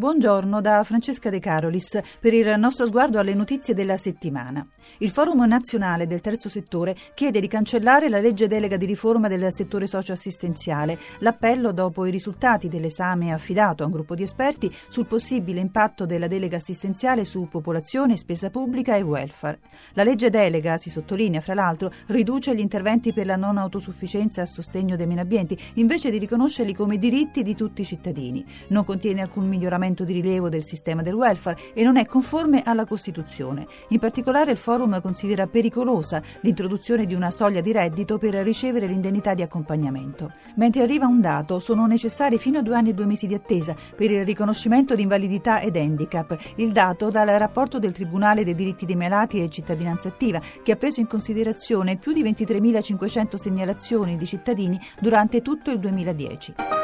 Buongiorno da Francesca De Carolis per il nostro sguardo alle notizie della settimana. Il Forum nazionale del terzo settore chiede di cancellare la legge delega di riforma del settore socioassistenziale. L'appello dopo i risultati dell'esame affidato a un gruppo di esperti sul possibile impatto della delega assistenziale su popolazione, spesa pubblica e welfare. La legge delega, si sottolinea fra l'altro, riduce gli interventi per la non autosufficienza a sostegno dei meno abbienti invece di riconoscerli come diritti di tutti i cittadini. Non contiene alcun miglioramento strumento di rilievo del sistema del welfare e non è conforme alla Costituzione. In particolare il forum considera pericolosa l'introduzione di una soglia di reddito per ricevere l'indennità di accompagnamento. Mentre arriva un dato, sono necessari fino a due anni e due mesi di attesa per il riconoscimento di invalidità ed handicap. Il dato dal rapporto del Tribunale dei diritti dei malati e cittadinanza attiva, che ha preso in considerazione più di 23.500 segnalazioni di cittadini durante tutto il 2010.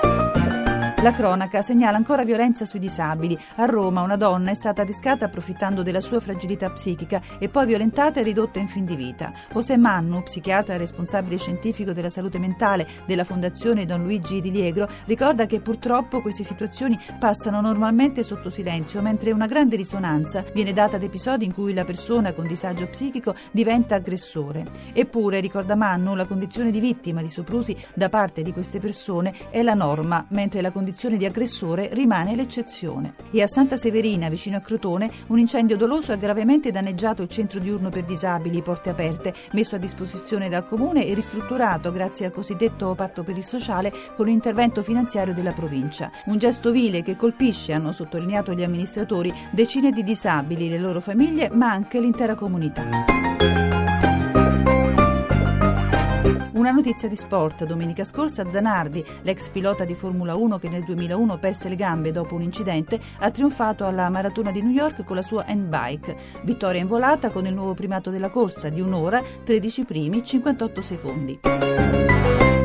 La cronaca segnala ancora violenza sui disabili. A Roma una donna è stata adescata approfittando della sua fragilità psichica e poi violentata e ridotta in fin di vita. José Mannu, psichiatra responsabile scientifico della salute mentale della Fondazione Don Luigi di Liegro, ricorda che purtroppo queste situazioni passano normalmente sotto silenzio, mentre una grande risonanza viene data ad episodi in cui la persona con disagio psichico diventa aggressore. Eppure, ricorda Mannu, la condizione di vittima di soprusi da parte di queste persone è la norma, mentre la condizione condizione di aggressore rimane l'eccezione. E a Santa Severina, vicino a Crotone, un incendio doloso ha gravemente danneggiato il centro diurno per disabili Porte Aperte, messo a disposizione dal Comune e ristrutturato grazie al cosiddetto patto per il sociale con l'intervento finanziario della provincia. Un gesto vile che colpisce, hanno sottolineato gli amministratori, decine di disabili, le loro famiglie, ma anche l'intera comunità. Notizia di sport. Domenica scorsa Zanardi, l'ex pilota di Formula 1 che nel 2001 perse le gambe dopo un incidente, ha trionfato alla maratona di New York con la sua N-Bike. Vittoria in volata con il nuovo primato della corsa di un'ora, 13 primi, 58 secondi.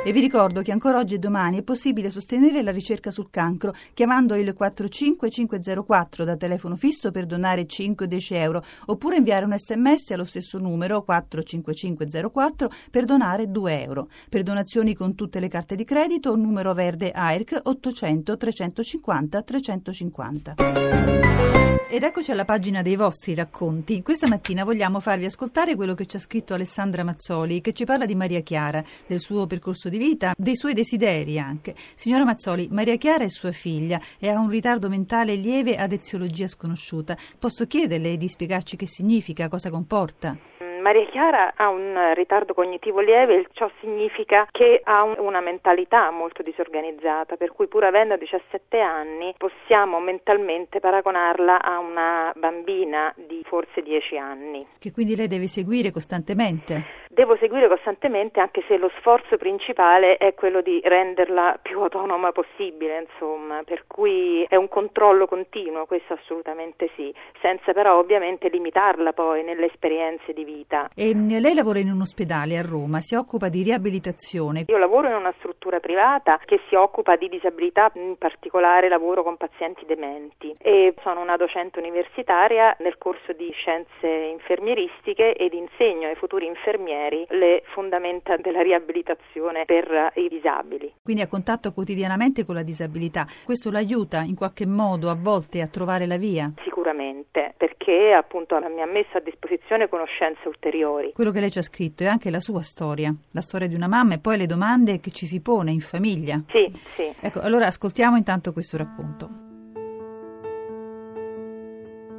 E vi ricordo che ancora oggi e domani è possibile sostenere la ricerca sul cancro chiamando il 45504 da telefono fisso per donare 5-10 euro oppure inviare un sms allo stesso numero 45504 per donare 2 euro. Per donazioni con tutte le carte di credito numero verde AIRC 800 350 350. Ed eccoci alla pagina dei vostri racconti. Questa mattina vogliamo farvi ascoltare quello che ci ha scritto Alessandra Mazzoli, che ci parla di Maria Chiara, del suo percorso di vita, dei suoi desideri anche. Signora Mazzoli, Maria Chiara è sua figlia e ha un ritardo mentale lieve ad eziologia sconosciuta. Posso chiederle di spiegarci che significa, cosa comporta? Maria Chiara ha un ritardo cognitivo lieve, ciò significa che ha una mentalità molto disorganizzata, per cui pur avendo 17 anni possiamo mentalmente paragonarla a una bambina di forse 10 anni. Che quindi lei deve seguire costantemente? Devo seguire costantemente anche se lo sforzo principale è quello di renderla più autonoma possibile, insomma, per cui è un controllo continuo, questo assolutamente sì, senza però ovviamente limitarla poi nelle esperienze di vita vita. E mm, lei lavora in un ospedale a Roma, si occupa di riabilitazione. Io lavoro in una struttura privata che si occupa di disabilità, in particolare lavoro con pazienti dementi e sono una docente universitaria nel corso di scienze infermieristiche ed insegno ai futuri infermieri le fondamenta della riabilitazione per i disabili. Quindi a contatto quotidianamente con la disabilità, questo l'aiuta in qualche modo a volte a trovare la via? Sicuramente, perché appunto mi ha messo a disposizione conoscenze ulteriori. Quello che lei ci ha scritto è anche la sua storia, la storia di una mamma e poi le domande che ci si pone in famiglia. Sì, sì. Ecco, allora ascoltiamo intanto questo racconto.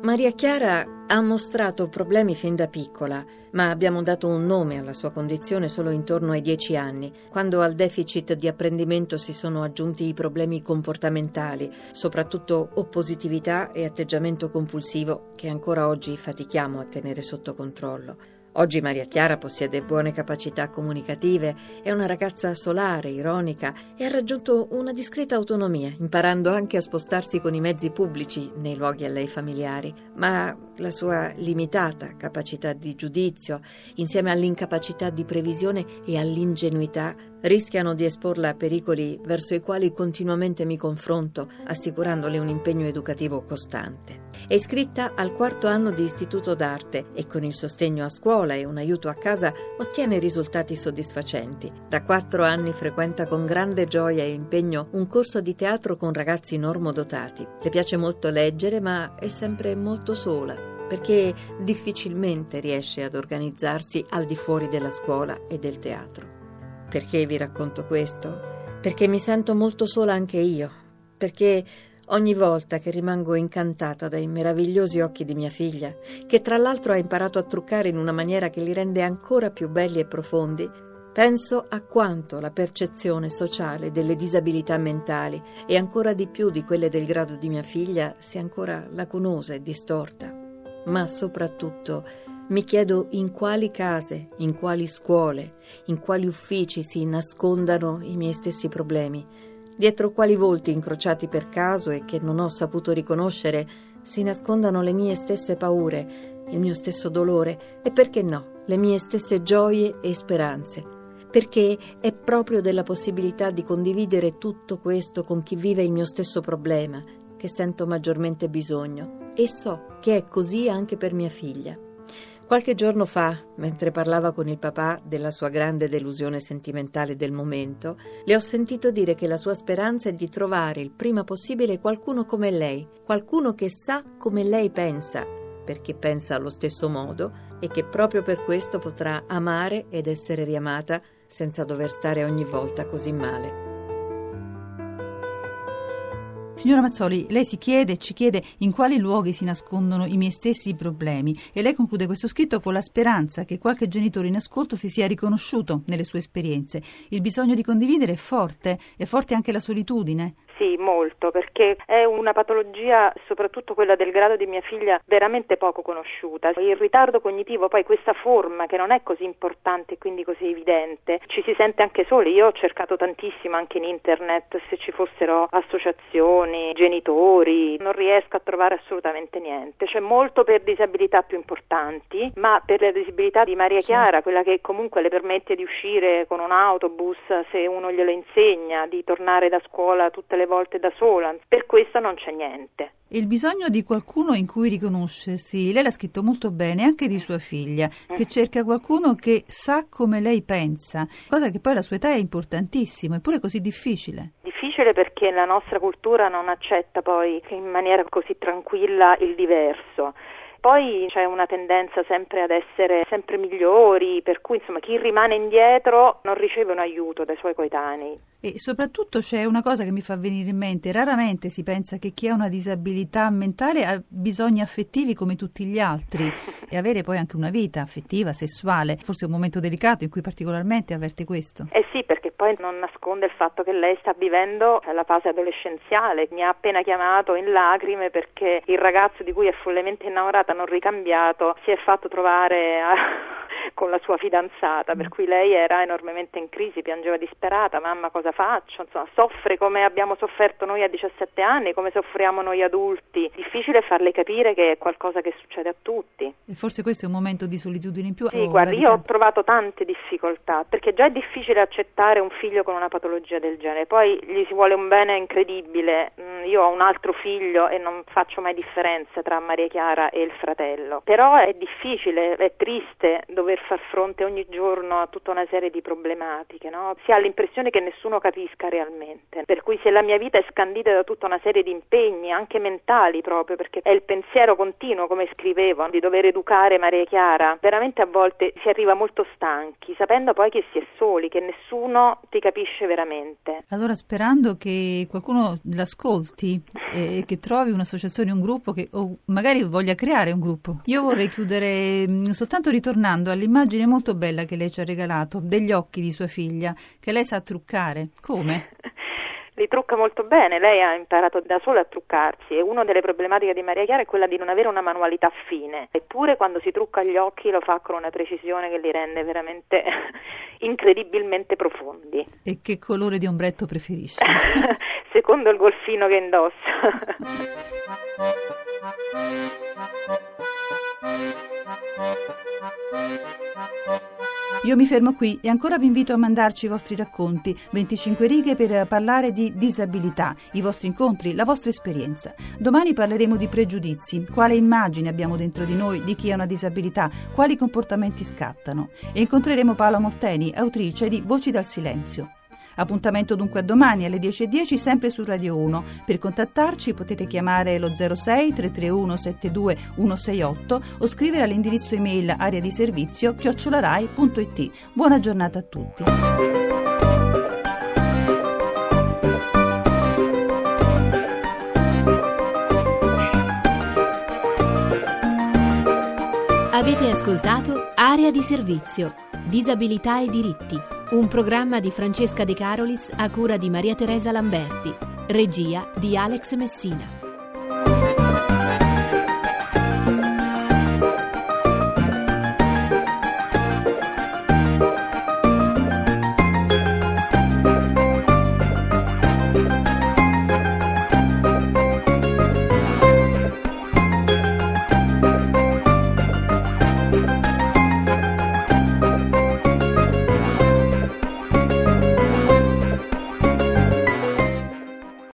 Maria Chiara ha mostrato problemi fin da piccola, ma abbiamo dato un nome alla sua condizione solo intorno ai dieci anni, quando al deficit di apprendimento si sono aggiunti i problemi comportamentali, soprattutto oppositività e atteggiamento compulsivo che ancora oggi fatichiamo a tenere sotto controllo. Oggi Maria Chiara possiede buone capacità comunicative, è una ragazza solare, ironica e ha raggiunto una discreta autonomia, imparando anche a spostarsi con i mezzi pubblici nei luoghi a lei familiari. Ma la sua limitata capacità di giudizio, insieme all'incapacità di previsione e all'ingenuità, rischiano di esporla a pericoli verso i quali continuamente mi confronto, assicurandole un impegno educativo costante. È iscritta al quarto anno di istituto d'arte e con il sostegno a scuola e un aiuto a casa ottiene risultati soddisfacenti. Da quattro anni frequenta con grande gioia e impegno un corso di teatro con ragazzi normodotati. Le piace molto leggere, ma è sempre molto sola perché difficilmente riesce ad organizzarsi al di fuori della scuola e del teatro. Perché vi racconto questo? Perché mi sento molto sola anche io, perché ogni volta che rimango incantata dai meravigliosi occhi di mia figlia, che tra l'altro ha imparato a truccare in una maniera che li rende ancora più belli e profondi, penso a quanto la percezione sociale delle disabilità mentali e ancora di più di quelle del grado di mia figlia sia ancora lacunosa e distorta. Ma soprattutto mi chiedo in quali case, in quali scuole, in quali uffici si nascondano i miei stessi problemi dietro quali volti incrociati per caso e che non ho saputo riconoscere si nascondano le mie stesse paure, il mio stesso dolore e perché no, le mie stesse gioie e speranze. Perché è proprio della possibilità di condividere tutto questo con chi vive il mio stesso problema che sento maggiormente bisogno e so che è così anche per mia figlia. Qualche giorno fa, mentre parlava con il papà della sua grande delusione sentimentale del momento, le ho sentito dire che la sua speranza è di trovare il prima possibile qualcuno come lei, qualcuno che sa come lei pensa, perché pensa allo stesso modo e che proprio per questo potrà amare ed essere riamata senza dover stare ogni volta così male. Signora Mazzoli, lei si chiede, ci chiede in quali luoghi si nascondono i miei stessi problemi e lei conclude questo scritto con la speranza che qualche genitore in ascolto si sia riconosciuto nelle sue esperienze. Il bisogno di condividere è forte, è forte anche la solitudine. Sì, molto, perché è una patologia, soprattutto quella del grado di mia figlia, veramente poco conosciuta. Il ritardo cognitivo, poi questa forma che non è così importante e quindi così evidente, ci si sente anche soli. Io ho cercato tantissimo anche in internet se ci fossero associazioni, genitori, non riesco a trovare assolutamente niente. C'è molto per disabilità più importanti, ma per la disabilità di Maria Chiara, quella che comunque le permette di uscire con un autobus se uno glielo insegna, di tornare da scuola tutte le volte da sola, per questo non c'è niente. Il bisogno di qualcuno in cui riconoscersi, lei l'ha scritto molto bene, anche di sua figlia, che mm. cerca qualcuno che sa come lei pensa, cosa che poi alla sua età è importantissimo, eppure così difficile. Difficile perché la nostra cultura non accetta poi in maniera così tranquilla il diverso. Poi c'è una tendenza sempre ad essere sempre migliori, per cui insomma chi rimane indietro non riceve un aiuto dai suoi coetanei. E soprattutto c'è una cosa che mi fa venire in mente, raramente si pensa che chi ha una disabilità mentale ha bisogni affettivi come tutti gli altri e avere poi anche una vita affettiva, sessuale, forse è un momento delicato in cui particolarmente avverte questo. Eh sì, perché poi non nasconde il fatto che lei sta vivendo la fase adolescenziale, mi ha appena chiamato in lacrime perché il ragazzo di cui è follemente innamorata non ricambiato si è fatto trovare a con la sua fidanzata, per cui lei era enormemente in crisi, piangeva disperata, mamma cosa faccio? Insomma, soffre come abbiamo sofferto noi a 17 anni, come soffriamo noi adulti. Difficile farle capire che è qualcosa che succede a tutti. E forse questo è un momento di solitudine in più? Sì, guarda, io ho trovato tante difficoltà, perché già è difficile accettare un figlio con una patologia del genere, poi gli si vuole un bene incredibile. Mm, io ho un altro figlio e non faccio mai differenza tra Maria Chiara e il fratello, però è difficile, è triste dover far fronte ogni giorno a tutta una serie di problematiche, no? si ha l'impressione che nessuno capisca realmente, per cui se la mia vita è scandita da tutta una serie di impegni, anche mentali proprio, perché è il pensiero continuo, come scrivevo, di dover educare Maria Chiara, veramente a volte si arriva molto stanchi, sapendo poi che si è soli, che nessuno ti capisce veramente. Allora sperando che qualcuno l'ascolti e che trovi un'associazione, un gruppo che o magari voglia creare un gruppo. Io vorrei chiudere mm, soltanto ritornando all'immagine un'immagine molto bella che lei ci ha regalato degli occhi di sua figlia, che lei sa truccare. Come? Li trucca molto bene, lei ha imparato da sola a truccarsi e una delle problematiche di Maria Chiara è quella di non avere una manualità fine, eppure quando si trucca gli occhi lo fa con una precisione che li rende veramente incredibilmente profondi. E che colore di ombretto preferisce? Secondo il golfino che indossa. Io mi fermo qui e ancora vi invito a mandarci i vostri racconti, 25 righe per parlare di disabilità, i vostri incontri, la vostra esperienza. Domani parleremo di pregiudizi, quale immagine abbiamo dentro di noi di chi ha una disabilità, quali comportamenti scattano. E incontreremo Paola Molteni, autrice di Voci dal silenzio. Appuntamento dunque a domani alle 10.10 10, sempre su Radio 1. Per contattarci potete chiamare lo 06 331 72 168 o scrivere all'indirizzo email area di servizio chiocciolarai.it. Buona giornata a tutti. Avete ascoltato Area di servizio, disabilità e diritti un programma di Francesca De Carolis a cura di Maria Teresa Lamberti, regia di Alex Messina.